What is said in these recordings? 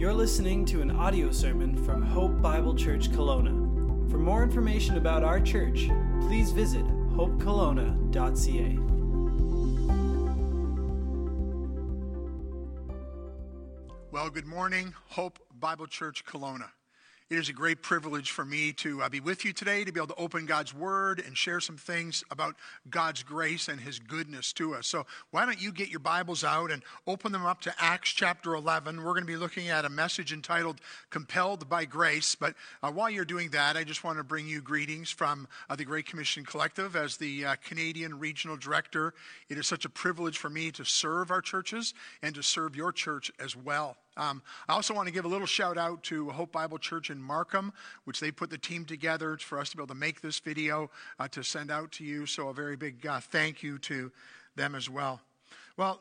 You're listening to an audio sermon from Hope Bible Church Kelowna. For more information about our church, please visit hopekelowna.ca. Well, good morning, Hope Bible Church Kelowna. It is a great privilege for me to uh, be with you today, to be able to open God's Word and share some things about God's grace and His goodness to us. So, why don't you get your Bibles out and open them up to Acts chapter 11? We're going to be looking at a message entitled Compelled by Grace. But uh, while you're doing that, I just want to bring you greetings from uh, the Great Commission Collective. As the uh, Canadian Regional Director, it is such a privilege for me to serve our churches and to serve your church as well. Um, I also want to give a little shout out to Hope Bible Church in Markham, which they put the team together for us to be able to make this video uh, to send out to you. So, a very big uh, thank you to them as well. Well,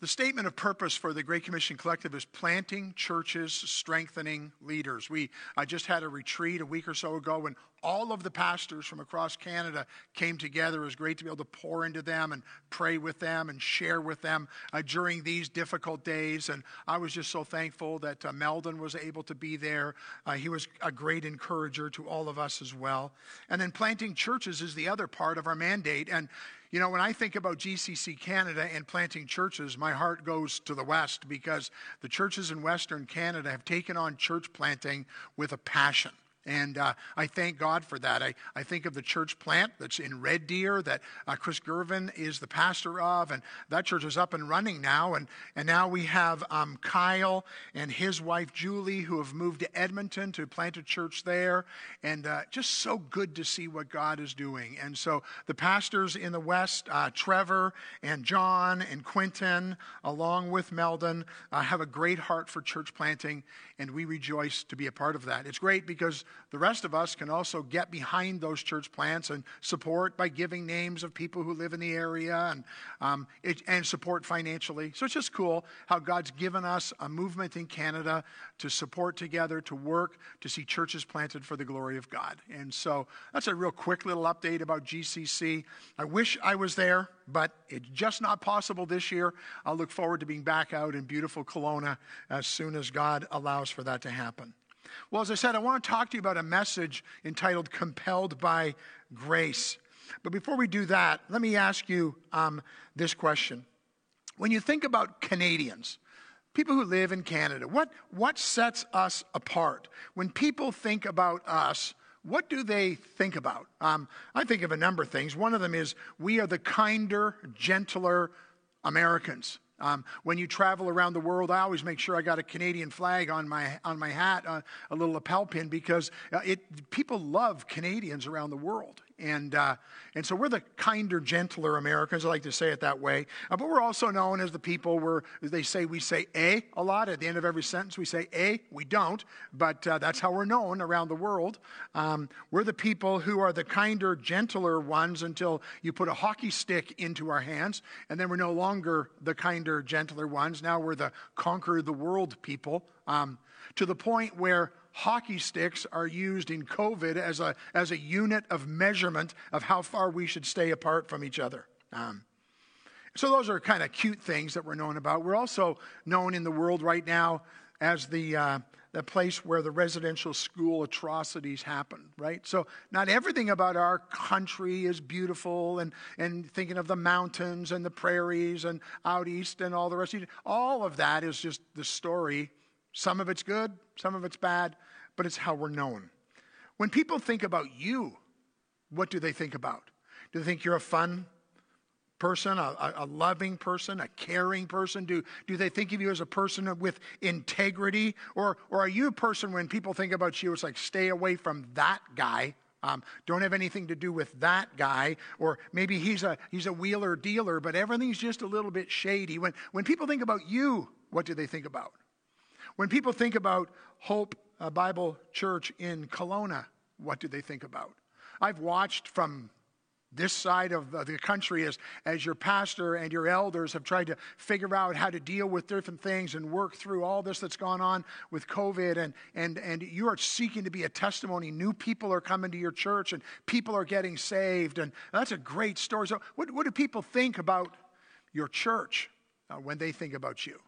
the statement of purpose for the Great Commission Collective is planting churches, strengthening leaders. We I just had a retreat a week or so ago when all of the pastors from across Canada came together. It was great to be able to pour into them and pray with them and share with them uh, during these difficult days. And I was just so thankful that uh, Meldon was able to be there. Uh, he was a great encourager to all of us as well. And then planting churches is the other part of our mandate. And you know, when I think about GCC Canada and planting churches, my heart goes to the West because the churches in Western Canada have taken on church planting with a passion. And uh, I thank God for that. I, I think of the church plant that's in Red Deer that uh, Chris Gervin is the pastor of, and that church is up and running now. And, and now we have um, Kyle and his wife Julie who have moved to Edmonton to plant a church there. And uh, just so good to see what God is doing. And so the pastors in the West, uh, Trevor and John and Quentin, along with Meldon, uh, have a great heart for church planting, and we rejoice to be a part of that. It's great because the rest of us can also get behind those church plants and support by giving names of people who live in the area and, um, it, and support financially. So it's just cool how God's given us a movement in Canada to support together, to work, to see churches planted for the glory of God. And so that's a real quick little update about GCC. I wish I was there, but it's just not possible this year. I'll look forward to being back out in beautiful Kelowna as soon as God allows for that to happen. Well, as I said, I want to talk to you about a message entitled Compelled by Grace. But before we do that, let me ask you um, this question. When you think about Canadians, people who live in Canada, what, what sets us apart? When people think about us, what do they think about? Um, I think of a number of things. One of them is we are the kinder, gentler Americans. Um, when you travel around the world, I always make sure I got a Canadian flag on my on my hat, uh, a little lapel pin, because uh, it people love Canadians around the world. And, uh, and so we're the kinder, gentler Americans. I like to say it that way. Uh, but we're also known as the people where they say we say a a lot. At the end of every sentence, we say a. We don't, but uh, that's how we're known around the world. Um, we're the people who are the kinder, gentler ones until you put a hockey stick into our hands. And then we're no longer the kinder, gentler ones. Now we're the conquer the world people. Um, to the point where hockey sticks are used in COVID as a, as a unit of measurement of how far we should stay apart from each other. Um, so, those are kind of cute things that we're known about. We're also known in the world right now as the, uh, the place where the residential school atrocities happen, right? So, not everything about our country is beautiful, and, and thinking of the mountains and the prairies and out east and all the rest. All of that is just the story some of it's good, some of it's bad, but it's how we're known. When people think about you, what do they think about? Do they think you're a fun person, a, a, loving person, a caring person? Do, do they think of you as a person with integrity? Or, or are you a person when people think about you, it's like, stay away from that guy? Um, don't have anything to do with that guy, or maybe he's a he's a wheeler dealer, but everything's just a little bit shady. When when people think about you, what do they think about? When people think about Hope uh, Bible Church in Kelowna, what do they think about? I've watched from this side of the country as, as your pastor and your elders have tried to figure out how to deal with different things and work through all this that's gone on with COVID. And, and, and you are seeking to be a testimony. New people are coming to your church and people are getting saved. And that's a great story. So, what, what do people think about your church uh, when they think about you?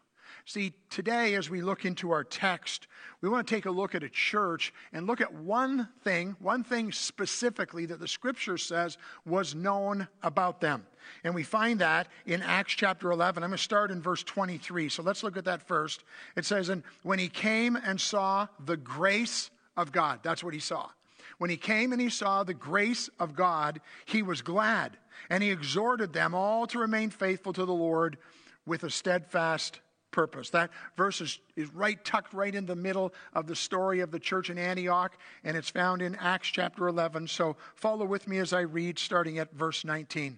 See, today, as we look into our text, we want to take a look at a church and look at one thing, one thing specifically that the scripture says was known about them. And we find that in Acts chapter 11. I'm going to start in verse 23. So let's look at that first. It says, And when he came and saw the grace of God, that's what he saw. When he came and he saw the grace of God, he was glad. And he exhorted them all to remain faithful to the Lord with a steadfast purpose. That verse is, is right tucked right in the middle of the story of the church in Antioch, and it's found in Acts chapter 11. So follow with me as I read, starting at verse 19.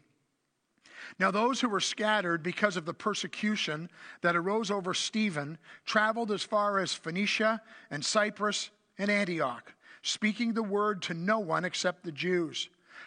Now, those who were scattered because of the persecution that arose over Stephen traveled as far as Phoenicia and Cyprus and Antioch, speaking the word to no one except the Jews.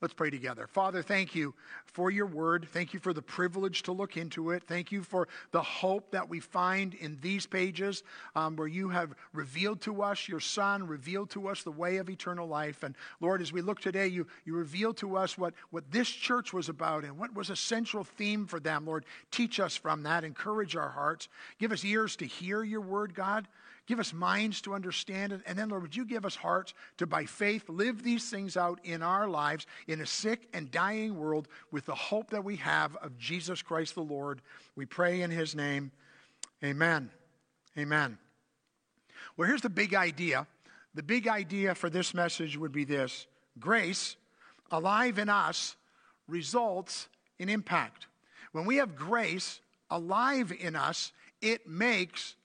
Let's pray together. Father, thank you for your word. Thank you for the privilege to look into it. Thank you for the hope that we find in these pages um, where you have revealed to us your Son, revealed to us the way of eternal life. And Lord, as we look today, you, you reveal to us what, what this church was about and what was a central theme for them. Lord, teach us from that, encourage our hearts, give us ears to hear your word, God. Give us minds to understand it. And then, Lord, would you give us hearts to, by faith, live these things out in our lives in a sick and dying world with the hope that we have of Jesus Christ the Lord. We pray in his name. Amen. Amen. Well, here's the big idea. The big idea for this message would be this grace, alive in us, results in impact. When we have grace alive in us, it makes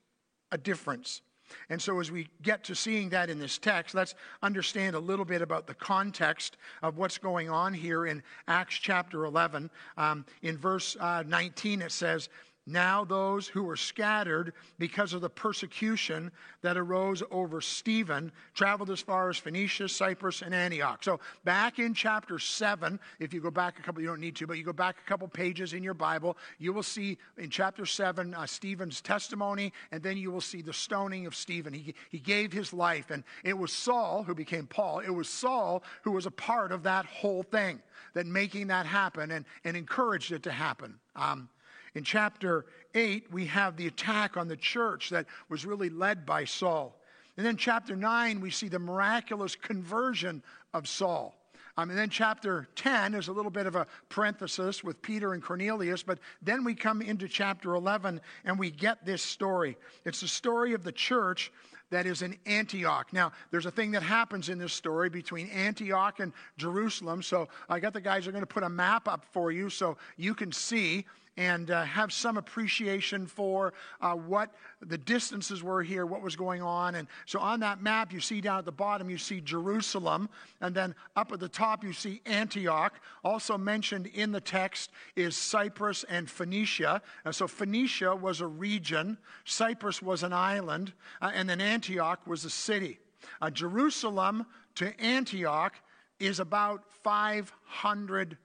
a difference. And so, as we get to seeing that in this text, let's understand a little bit about the context of what's going on here in Acts chapter 11. Um, in verse uh, 19, it says, now, those who were scattered because of the persecution that arose over Stephen traveled as far as Phoenicia, Cyprus, and Antioch. So, back in chapter 7, if you go back a couple, you don't need to, but you go back a couple pages in your Bible, you will see in chapter 7 uh, Stephen's testimony, and then you will see the stoning of Stephen. He, he gave his life, and it was Saul who became Paul. It was Saul who was a part of that whole thing, that making that happen and, and encouraged it to happen. Um, in chapter 8, we have the attack on the church that was really led by Saul. And then chapter 9, we see the miraculous conversion of Saul. Um, and then chapter 10 is a little bit of a parenthesis with Peter and Cornelius, but then we come into chapter 11 and we get this story. It's the story of the church that is in Antioch. Now, there's a thing that happens in this story between Antioch and Jerusalem. So I got the guys are going to put a map up for you so you can see and uh, have some appreciation for uh, what the distances were here, what was going on. And so on that map, you see down at the bottom, you see Jerusalem. And then up at the top, you see Antioch. Also mentioned in the text is Cyprus and Phoenicia. And so Phoenicia was a region, Cyprus was an island, uh, and then Antioch was a city. Uh, Jerusalem to Antioch is about 500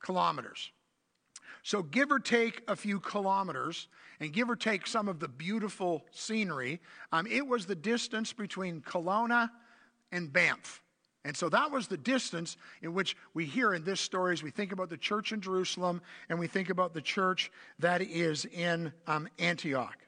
kilometers. So, give or take a few kilometers, and give or take some of the beautiful scenery, um, it was the distance between Kelowna and Banff. And so that was the distance in which we hear in this story as we think about the church in Jerusalem and we think about the church that is in um, Antioch.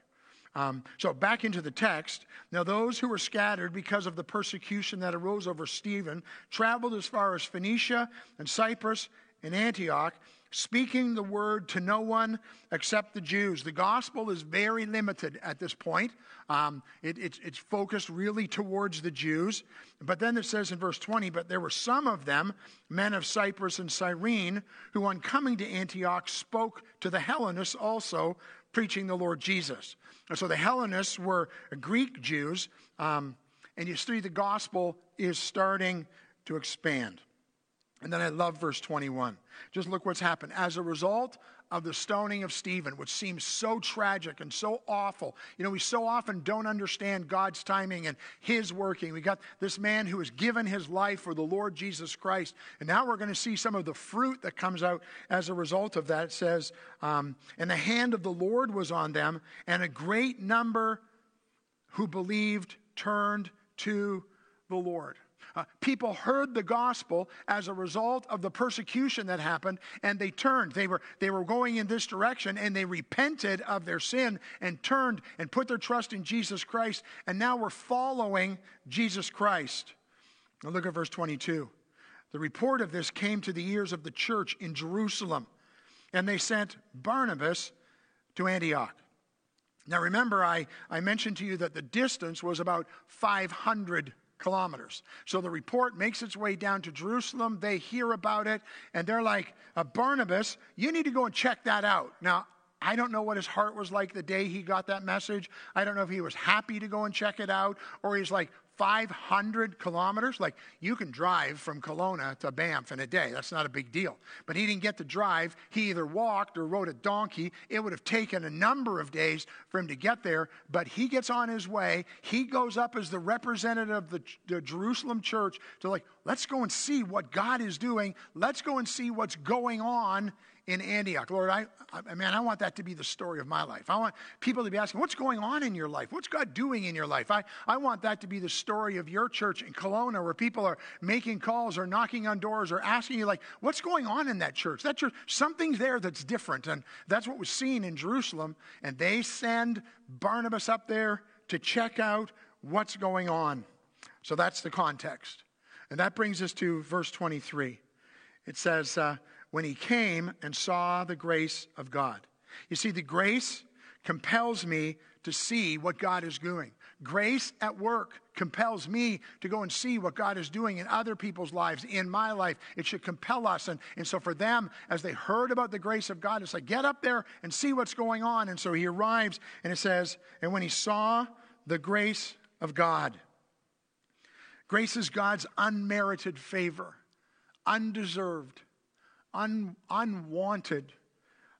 Um, so back into the text. Now, those who were scattered because of the persecution that arose over Stephen traveled as far as Phoenicia and Cyprus and Antioch speaking the word to no one except the Jews. The gospel is very limited at this point. Um, it, it's, it's focused really towards the Jews. But then it says in verse 20, But there were some of them, men of Cyprus and Cyrene, who on coming to Antioch spoke to the Hellenists also, preaching the Lord Jesus. And so the Hellenists were Greek Jews, um, and you see the gospel is starting to expand. And then I love verse 21. Just look what's happened. As a result of the stoning of Stephen, which seems so tragic and so awful, you know, we so often don't understand God's timing and His working. We got this man who has given his life for the Lord Jesus Christ. And now we're going to see some of the fruit that comes out as a result of that. It says, um, And the hand of the Lord was on them, and a great number who believed turned to the Lord. Uh, people heard the gospel as a result of the persecution that happened, and they turned. They were, they were going in this direction, and they repented of their sin and turned and put their trust in Jesus Christ, and now we're following Jesus Christ. Now look at verse 22. The report of this came to the ears of the church in Jerusalem, and they sent Barnabas to Antioch. Now remember, I, I mentioned to you that the distance was about 500 kilometers. So the report makes its way down to Jerusalem. They hear about it, and they're like, uh, Barnabas, you need to go and check that out. Now, I don't know what his heart was like the day he got that message. I don't know if he was happy to go and check it out, or he's like, 500 kilometers. Like you can drive from Kelowna to Banff in a day. That's not a big deal. But he didn't get to drive. He either walked or rode a donkey. It would have taken a number of days for him to get there. But he gets on his way. He goes up as the representative of the, the Jerusalem church to like, let's go and see what God is doing. Let's go and see what's going on in Antioch. Lord, I, I, man, I want that to be the story of my life. I want people to be asking, what's going on in your life? What's God doing in your life? I, I want that to be the story of your church in Kelowna where people are making calls or knocking on doors or asking you, like, what's going on in that church? That church, something's there that's different. And that's what was seen in Jerusalem. And they send Barnabas up there to check out what's going on. So that's the context. And that brings us to verse 23. It says, uh, when he came and saw the grace of God. You see, the grace compels me to see what God is doing. Grace at work compels me to go and see what God is doing in other people's lives, in my life. It should compel us. And, and so for them, as they heard about the grace of God, it's like, get up there and see what's going on. And so he arrives, and it says, and when he saw the grace of God, grace is God's unmerited favor, undeserved un, unwanted.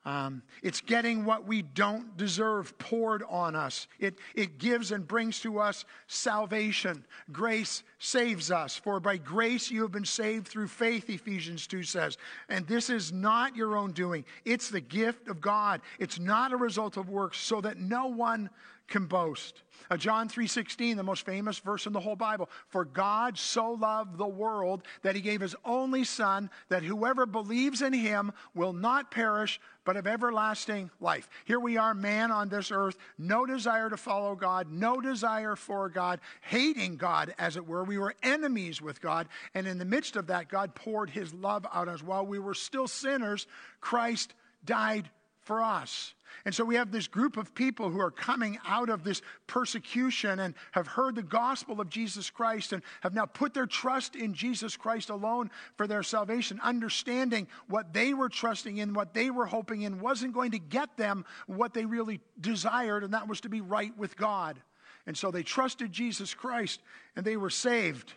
Um, it's getting what we don't deserve poured on us. It, it gives and brings to us salvation. Grace saves us. For by grace you have been saved through faith, Ephesians 2 says. And this is not your own doing, it's the gift of God. It's not a result of works, so that no one can boast. Uh, John 3:16, the most famous verse in the whole Bible. For God so loved the world that he gave his only son that whoever believes in him will not perish but have everlasting life. Here we are man on this earth, no desire to follow God, no desire for God, hating God as it were. We were enemies with God, and in the midst of that God poured his love out on us while we were still sinners. Christ died for us. And so we have this group of people who are coming out of this persecution and have heard the gospel of Jesus Christ and have now put their trust in Jesus Christ alone for their salvation, understanding what they were trusting in, what they were hoping in, wasn't going to get them what they really desired, and that was to be right with God. And so they trusted Jesus Christ and they were saved.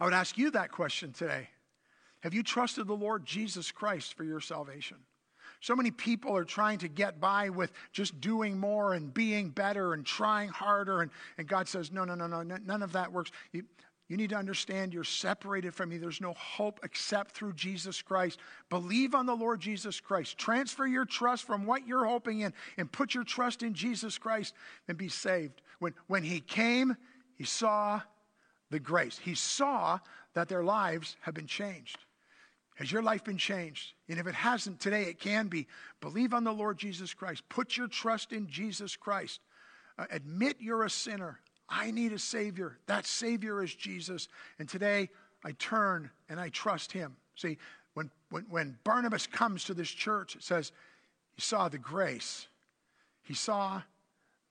I would ask you that question today. Have you trusted the Lord Jesus Christ for your salvation? So many people are trying to get by with just doing more and being better and trying harder. And, and God says, no, no, no, no, none of that works. You, you need to understand you're separated from me. There's no hope except through Jesus Christ. Believe on the Lord Jesus Christ. Transfer your trust from what you're hoping in and put your trust in Jesus Christ and be saved. When, when he came, he saw the grace. He saw that their lives have been changed. Has your life been changed? And if it hasn't, today it can be. Believe on the Lord Jesus Christ. Put your trust in Jesus Christ. Uh, admit you're a sinner. I need a Savior. That Savior is Jesus. And today I turn and I trust Him. See, when, when, when Barnabas comes to this church, it says he saw the grace. He saw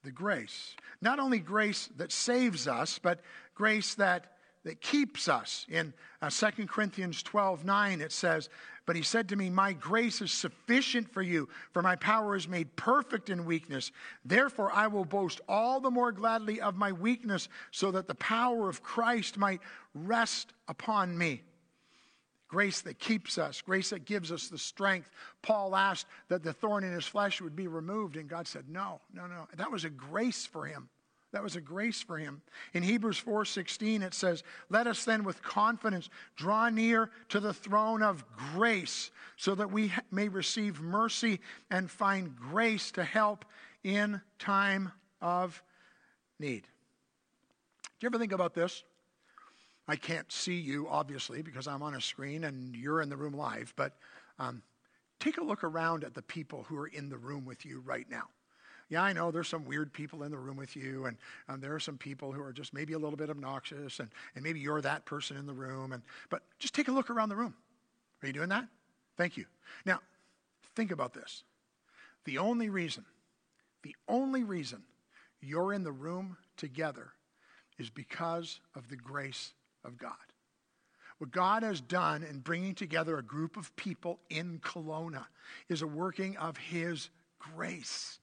the grace. Not only grace that saves us, but grace that, that keeps us. In uh, 2 Corinthians 12 9, it says, But he said to me, My grace is sufficient for you, for my power is made perfect in weakness. Therefore, I will boast all the more gladly of my weakness, so that the power of Christ might rest upon me grace that keeps us, grace that gives us the strength. Paul asked that the thorn in his flesh would be removed, and God said, No, no, no. That was a grace for him. That was a grace for him. In Hebrews 4:16 it says, "Let us then with confidence draw near to the throne of grace, so that we may receive mercy and find grace to help in time of need." Do you ever think about this? I can't see you, obviously, because I'm on a screen and you're in the room live, but um, take a look around at the people who are in the room with you right now. Yeah, I know there's some weird people in the room with you, and, and there are some people who are just maybe a little bit obnoxious, and, and maybe you're that person in the room. And, but just take a look around the room. Are you doing that? Thank you. Now, think about this. The only reason, the only reason you're in the room together is because of the grace of God. What God has done in bringing together a group of people in Kelowna is a working of His grace.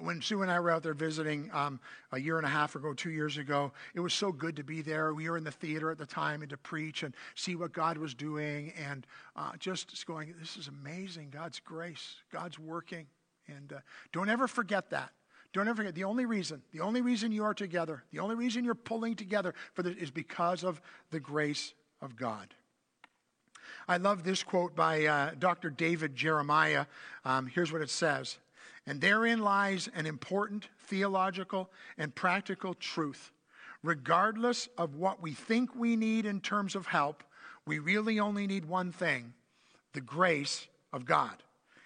When Sue and I were out there visiting um, a year and a half ago, two years ago, it was so good to be there. We were in the theater at the time and to preach and see what God was doing and uh, just going, this is amazing. God's grace, God's working. And uh, don't ever forget that. Don't ever forget, the only reason, the only reason you are together, the only reason you're pulling together for this is because of the grace of God. I love this quote by uh, Dr. David Jeremiah. Um, here's what it says And therein lies an important theological and practical truth. Regardless of what we think we need in terms of help, we really only need one thing the grace of God.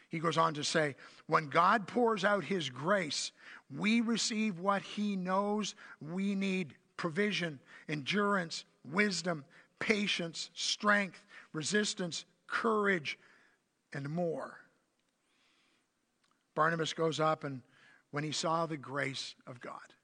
He goes on to say, when God pours out his grace, we receive what he knows we need provision, endurance, wisdom, patience, strength, resistance, courage, and more. Barnabas goes up, and when he saw the grace of God,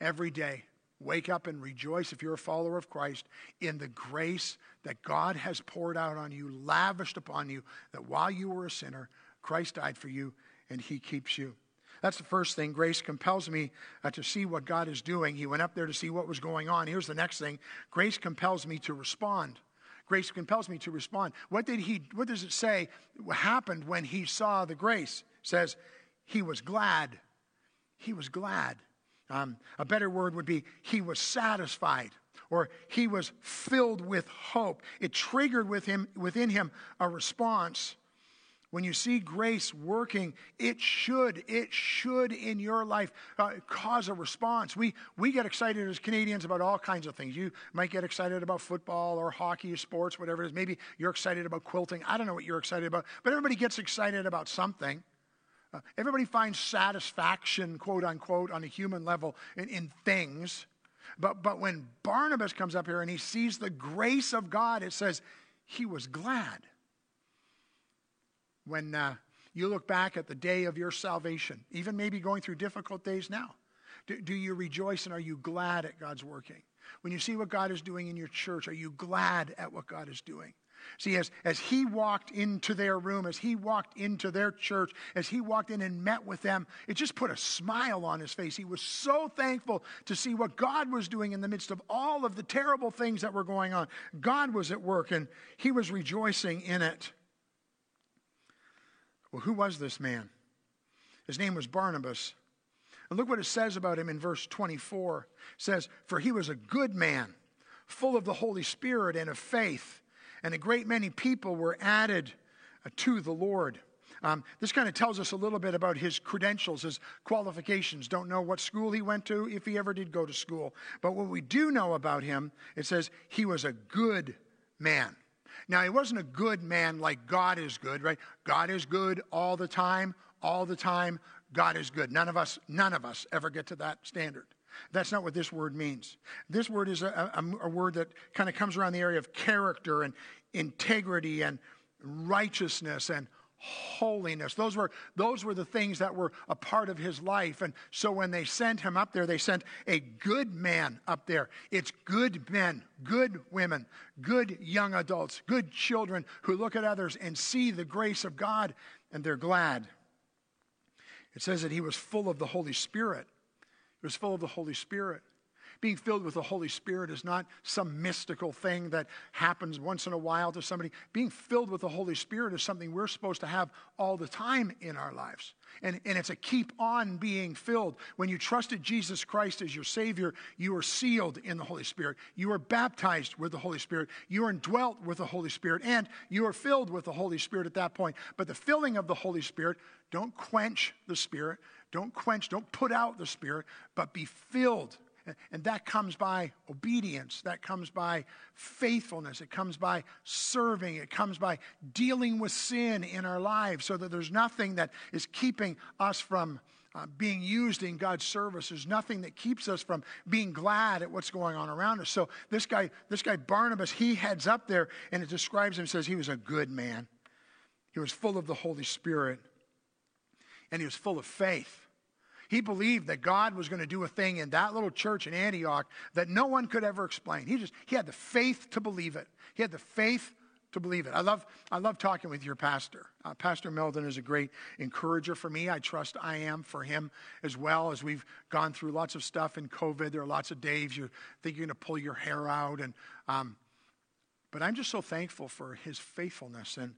every day, wake up and rejoice if you're a follower of Christ in the grace that God has poured out on you, lavished upon you, that while you were a sinner, Christ died for you, and he keeps you. That's the first thing. Grace compels me uh, to see what God is doing. He went up there to see what was going on. Here's the next thing grace compels me to respond. Grace compels me to respond. What did he what does it say happened when he saw the grace? Says he was glad. He was glad. Um, a better word would be he was satisfied or he was filled with hope. It triggered with him, within him a response when you see grace working, it should, it should in your life uh, cause a response. We, we get excited as Canadians about all kinds of things. You might get excited about football or hockey, sports, whatever it is. Maybe you're excited about quilting. I don't know what you're excited about, but everybody gets excited about something. Uh, everybody finds satisfaction, quote unquote, on a human level in, in things. But, but when Barnabas comes up here and he sees the grace of God, it says he was glad when uh, you look back at the day of your salvation, even maybe going through difficult days now? Do, do, you rejoice and are you glad at God's working? When you see what God is doing in your church, are you glad at what God is doing? See, as, as he walked into their room, as he walked into their church, as he walked in and met with them, it just put a smile on his face. He was so thankful to see what God was doing in the midst of all of the terrible things that were going on. God was at work and he was rejoicing in it. Well, who was this man? His name was Barnabas. And look what it says about him in verse 24. It says, For he was a good man, full of the Holy Spirit and of faith, and a great many people were added uh, to the Lord. Um, this kind of tells us a little bit about his credentials, his qualifications. Don't know what school he went to, if he ever did go to school. But what we do know about him, it says he was a good man. Now, he wasn't a good man like God is good, right? God is good all the time, all the time. God is good. None of us, none of us ever get to that standard. That's not what this word means. This word is a, a, a word that kind of comes around the area of character and integrity and righteousness and holiness. Those were, those were the things that were a part of his life. And so when they sent him up there, they sent a good man up there. It's good men, good women, good young adults, good children who look at others and see the grace of God and they're glad. It says that he was full of the Holy Spirit. He was full of the Holy Spirit. Being filled with the Holy Spirit is not some mystical thing that happens once in a while to somebody. Being filled with the Holy Spirit is something we're supposed to have all the time in our lives. And, and it's a keep on being filled. When you trusted Jesus Christ as your Savior, you are sealed in the Holy Spirit. You are baptized with the Holy Spirit. You are indwelt with the Holy Spirit. And you are filled with the Holy Spirit at that point. But the filling of the Holy Spirit, don't quench the Spirit. Don't quench, don't put out the Spirit, but be filled and that comes by obedience. That comes by faithfulness. It comes by serving. It comes by dealing with sin in our lives so that there's nothing that is keeping us from uh, being used in God's service. There's nothing that keeps us from being glad at what's going on around us. So this guy, this guy Barnabas, he heads up there and it describes him, says he was a good man. He was full of the Holy Spirit and he was full of faith. He believed that God was going to do a thing in that little church in Antioch that no one could ever explain. He just he had the faith to believe it. He had the faith to believe it. I love I love talking with your pastor. Uh, pastor Meldon is a great encourager for me. I trust I am for him as well as we've gone through lots of stuff in COVID. There are lots of days you think you're going to pull your hair out, and um, but I'm just so thankful for his faithfulness and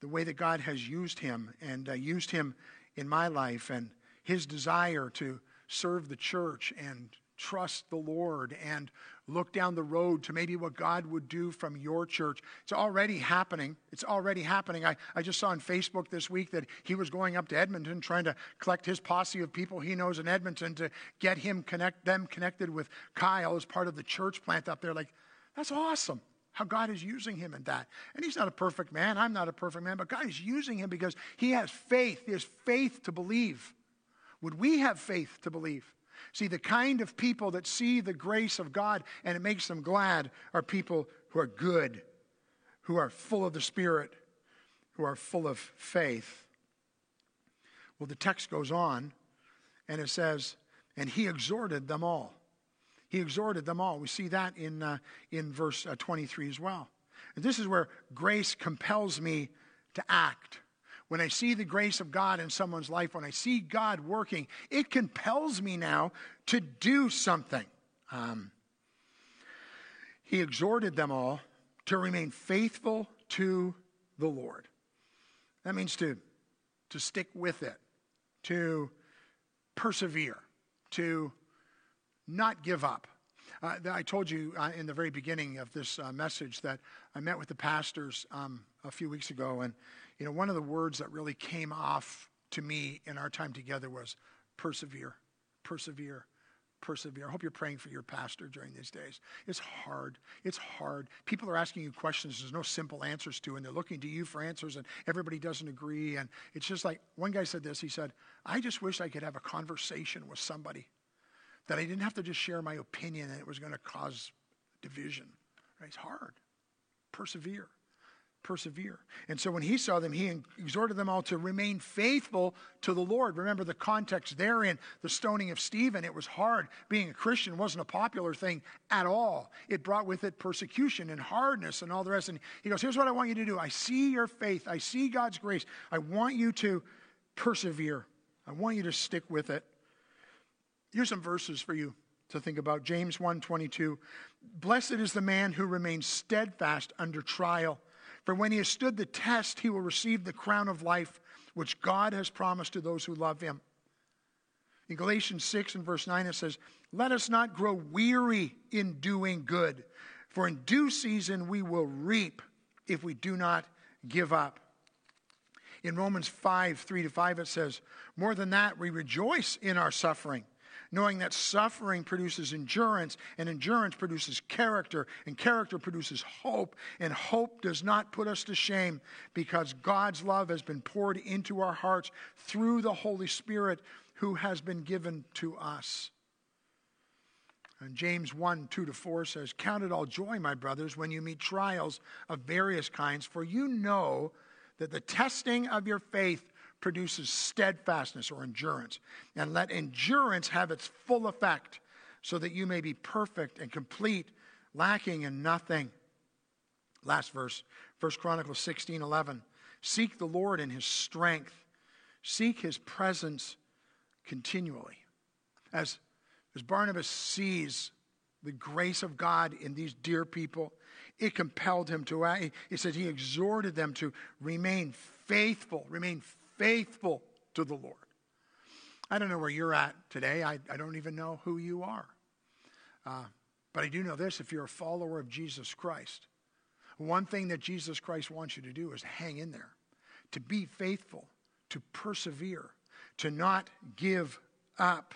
the way that God has used him and uh, used him in my life and his desire to serve the church and trust the Lord and look down the road to maybe what God would do from your church. It's already happening. It's already happening. I, I just saw on Facebook this week that he was going up to Edmonton trying to collect his posse of people he knows in Edmonton to get him connect them connected with Kyle as part of the church plant up there. Like, that's awesome. How God is using him in that. And he's not a perfect man. I'm not a perfect man, but God is using him because he has faith. He has faith to believe. Would we have faith to believe? See, the kind of people that see the grace of God and it makes them glad are people who are good, who are full of the Spirit, who are full of faith. Well, the text goes on and it says, and he exhorted them all. He exhorted them all. We see that in, uh, in verse uh, 23 as well. And this is where grace compels me to act when I see the grace of God in someone's life, when I see God working, it compels me now to do something. Um, he exhorted them all to remain faithful to the Lord. That means to, to stick with it, to persevere, to not give up. Uh, I told you uh, in the very beginning of this uh, message that I met with the pastors um, a few weeks ago, and you know, one of the words that really came off to me in our time together was persevere, persevere, persevere. I hope you're praying for your pastor during these days. It's hard. It's hard. People are asking you questions there's no simple answers to, and they're looking to you for answers, and everybody doesn't agree. And it's just like one guy said this he said, I just wish I could have a conversation with somebody that I didn't have to just share my opinion and it was going to cause division. Right? It's hard. Persevere persevere. And so when he saw them, he exhorted them all to remain faithful to the Lord. Remember the context therein, the stoning of Stephen. It was hard. Being a Christian wasn't a popular thing at all. It brought with it persecution and hardness and all the rest. And he goes, Here's what I want you to do. I see your faith. I see God's grace. I want you to persevere. I want you to stick with it. Here's some verses for you to think about. James 1:22. Blessed is the man who remains steadfast under trial. For when he has stood the test, he will receive the crown of life which God has promised to those who love him. In Galatians 6 and verse 9, it says, Let us not grow weary in doing good, for in due season we will reap if we do not give up. In Romans 5 3 to 5, it says, More than that, we rejoice in our suffering knowing that suffering produces endurance, and endurance produces character, and character produces hope, and hope does not put us to shame because God's love has been poured into our hearts through the Holy Spirit who has been given to us. And James 1 2 to 4 says, Count it all joy, my brothers, when you meet trials of various kinds, for you know that the testing of your faith produces steadfastness or endurance. And let endurance have its full effect, so that you may be perfect and complete, lacking in nothing. Last verse, 1 Chronicles 16 11. Seek the Lord in his strength, seek his presence continually. As, as Barnabas sees the grace of God in these dear people, it compelled him to act. He said he exhorted them to remain faithful, remain faithful to the Lord. I don't know where you're at today. I, I don't even know who you are. Uh, but I do know this if you're a follower of Jesus Christ, one thing that Jesus Christ wants you to do is hang in there, to be faithful, to persevere, to not give up,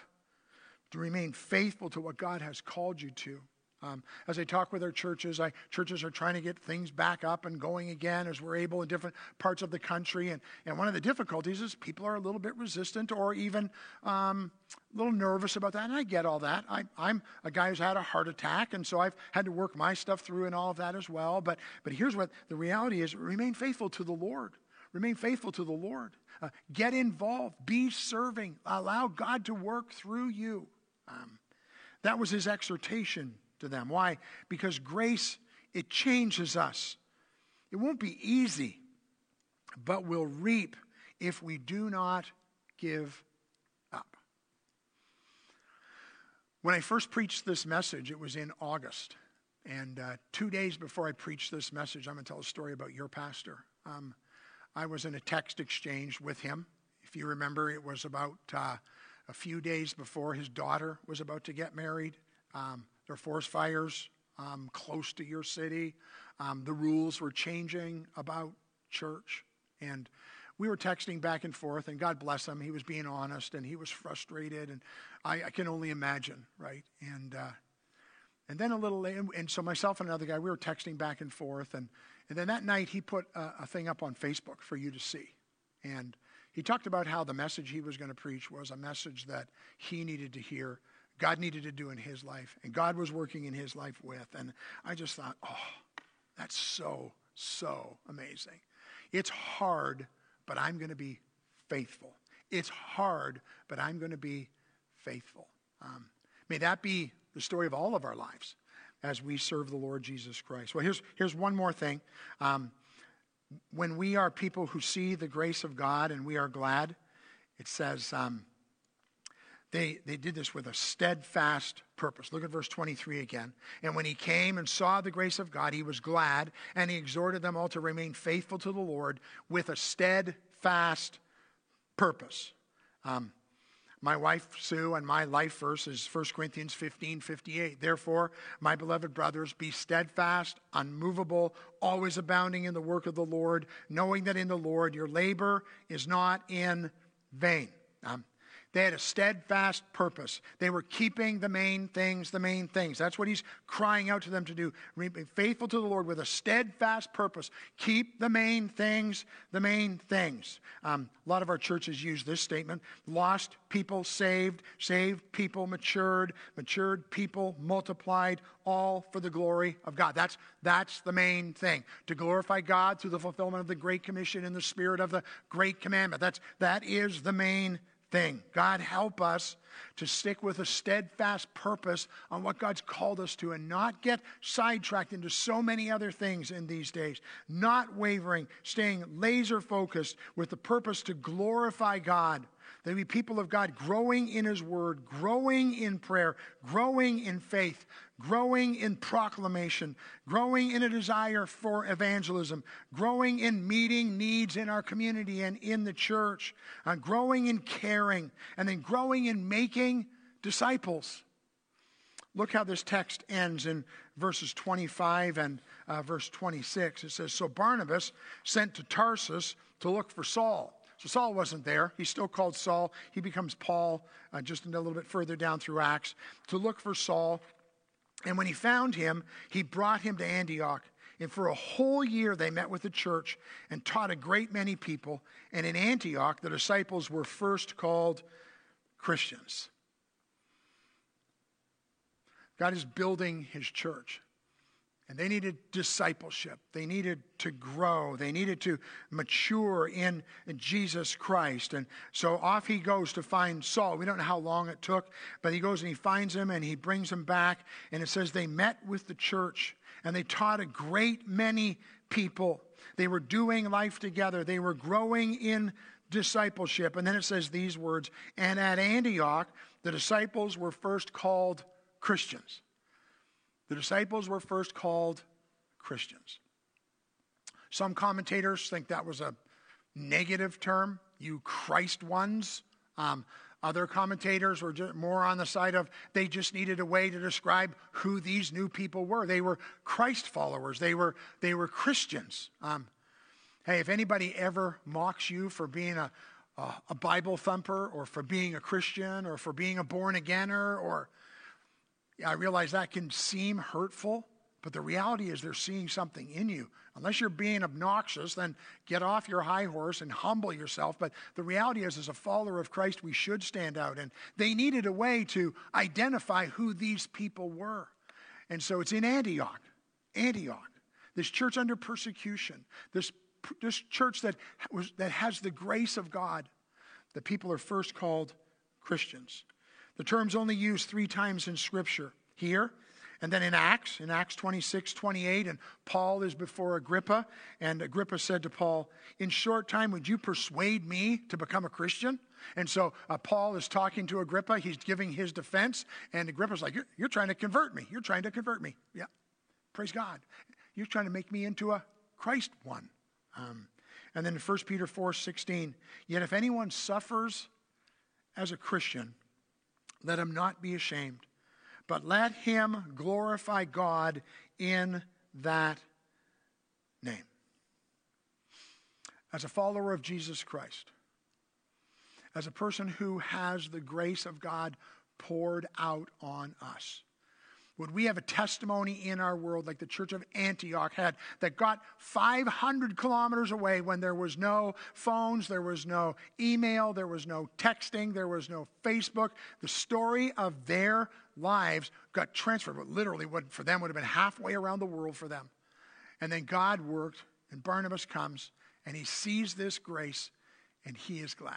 to remain faithful to what God has called you to. Um, as I talk with our churches, I, churches are trying to get things back up and going again as we're able in different parts of the country. And, and one of the difficulties is people are a little bit resistant or even um, a little nervous about that. And I get all that. I, I'm a guy who's had a heart attack, and so I've had to work my stuff through and all of that as well. But, but here's what the reality is remain faithful to the Lord. Remain faithful to the Lord. Uh, get involved. Be serving. Allow God to work through you. Um, that was his exhortation to them. Why? Because grace, it changes us. It won't be easy, but we'll reap if we do not give up. When I first preached this message, it was in August. And uh, two days before I preached this message, I'm going to tell a story about your pastor. Um, I was in a text exchange with him. If you remember, it was about uh, a few days before his daughter was about to get married. Um, there were forest fires um, close to your city. Um, the rules were changing about church. And we were texting back and forth, and God bless him. He was being honest and he was frustrated. And I, I can only imagine, right? And, uh, and then a little later, and so myself and another guy, we were texting back and forth. And, and then that night, he put a, a thing up on Facebook for you to see. And he talked about how the message he was going to preach was a message that he needed to hear God needed to do in his life, and God was working in his life with. And I just thought, oh, that's so, so amazing. It's hard, but I'm going to be faithful. It's hard, but I'm going to be faithful. Um, may that be the story of all of our lives as we serve the Lord Jesus Christ. Well, here's, here's one more thing. Um, when we are people who see the grace of God and we are glad, it says, um, they, they did this with a steadfast purpose. Look at verse 23 again. And when he came and saw the grace of God, he was glad, and he exhorted them all to remain faithful to the Lord with a steadfast purpose. Um, my wife, Sue, and my life verse is 1 Corinthians 15 58. Therefore, my beloved brothers, be steadfast, unmovable, always abounding in the work of the Lord, knowing that in the Lord your labor is not in vain. Um, they had a steadfast purpose. They were keeping the main things, the main things. That's what he's crying out to them to do. Be faithful to the Lord with a steadfast purpose. Keep the main things, the main things. Um, a lot of our churches use this statement lost people saved, saved people matured, matured people multiplied, all for the glory of God. That's, that's the main thing. To glorify God through the fulfillment of the Great Commission in the spirit of the Great Commandment. That's, that is the main thing. God, help us to stick with a steadfast purpose on what God's called us to and not get sidetracked into so many other things in these days. Not wavering, staying laser focused with the purpose to glorify God. That we people of God growing in His Word, growing in prayer, growing in faith, growing in proclamation, growing in a desire for evangelism, growing in meeting needs in our community and in the church, uh, growing in caring, and then growing in making disciples. Look how this text ends in verses 25 and uh, verse 26. It says, So Barnabas sent to Tarsus to look for Saul. So Saul wasn't there. He's still called Saul. He becomes Paul uh, just a little bit further down through Acts to look for Saul. And when he found him, he brought him to Antioch. And for a whole year, they met with the church and taught a great many people. And in Antioch, the disciples were first called Christians. God is building his church. And they needed discipleship. They needed to grow. They needed to mature in Jesus Christ. And so off he goes to find Saul. We don't know how long it took, but he goes and he finds him and he brings him back. And it says they met with the church and they taught a great many people. They were doing life together, they were growing in discipleship. And then it says these words And at Antioch, the disciples were first called Christians. The disciples were first called Christians. Some commentators think that was a negative term, you Christ ones. Um, other commentators were more on the side of they just needed a way to describe who these new people were. They were Christ followers. They were they were Christians. Um, hey, if anybody ever mocks you for being a, a, a Bible thumper, or for being a Christian, or for being a born againer, or I realize that can seem hurtful, but the reality is they're seeing something in you. Unless you're being obnoxious, then get off your high horse and humble yourself. But the reality is, as a follower of Christ, we should stand out. And they needed a way to identify who these people were. And so it's in Antioch, Antioch, this church under persecution, this, this church that, was, that has the grace of God, the people are first called Christians. The term's only used three times in Scripture here, and then in Acts, in Acts 26, 28, and Paul is before Agrippa, and Agrippa said to Paul, In short time, would you persuade me to become a Christian? And so uh, Paul is talking to Agrippa. He's giving his defense, and Agrippa's like, you're, you're trying to convert me. You're trying to convert me. Yeah, praise God. You're trying to make me into a Christ one. Um, and then in 1 Peter 4 16, yet if anyone suffers as a Christian, let him not be ashamed, but let him glorify God in that name. As a follower of Jesus Christ, as a person who has the grace of God poured out on us, would we have a testimony in our world like the church of Antioch had that got 500 kilometers away when there was no phones, there was no email, there was no texting, there was no Facebook? The story of their lives got transferred, but literally would, for them would have been halfway around the world for them. And then God worked, and Barnabas comes, and he sees this grace, and he is glad.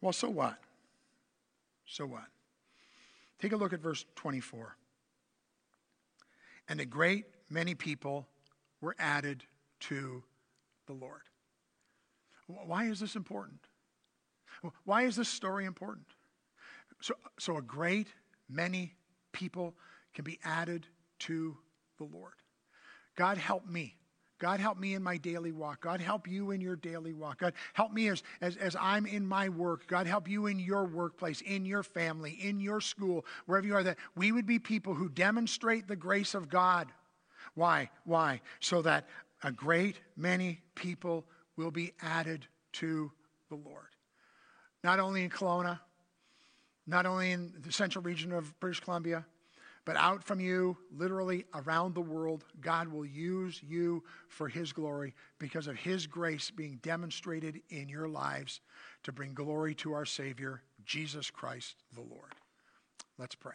Well, so what? So what? Take a look at verse 24. And a great many people were added to the Lord. Why is this important? Why is this story important? So, so a great many people can be added to the Lord. God help me God, help me in my daily walk. God, help you in your daily walk. God, help me as, as, as I'm in my work. God, help you in your workplace, in your family, in your school, wherever you are, that we would be people who demonstrate the grace of God. Why? Why? So that a great many people will be added to the Lord. Not only in Kelowna, not only in the central region of British Columbia, but out from you, literally around the world, God will use you for His glory because of His grace being demonstrated in your lives to bring glory to our Savior, Jesus Christ the Lord. Let's pray.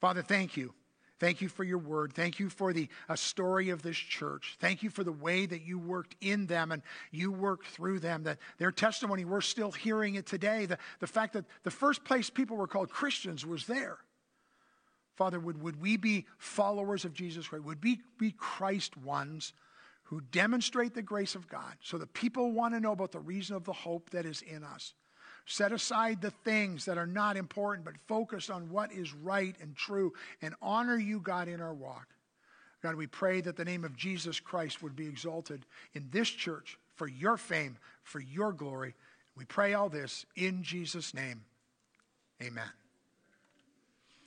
Father, thank you. Thank you for your word. Thank you for the a story of this church. Thank you for the way that you worked in them and you worked through them. That their testimony, we're still hearing it today. The, the fact that the first place people were called Christians was there. Father, would, would we be followers of Jesus Christ? Would we be Christ ones who demonstrate the grace of God so that people want to know about the reason of the hope that is in us? Set aside the things that are not important, but focus on what is right and true and honor you, God, in our walk. God, we pray that the name of Jesus Christ would be exalted in this church for your fame, for your glory. We pray all this in Jesus' name. Amen.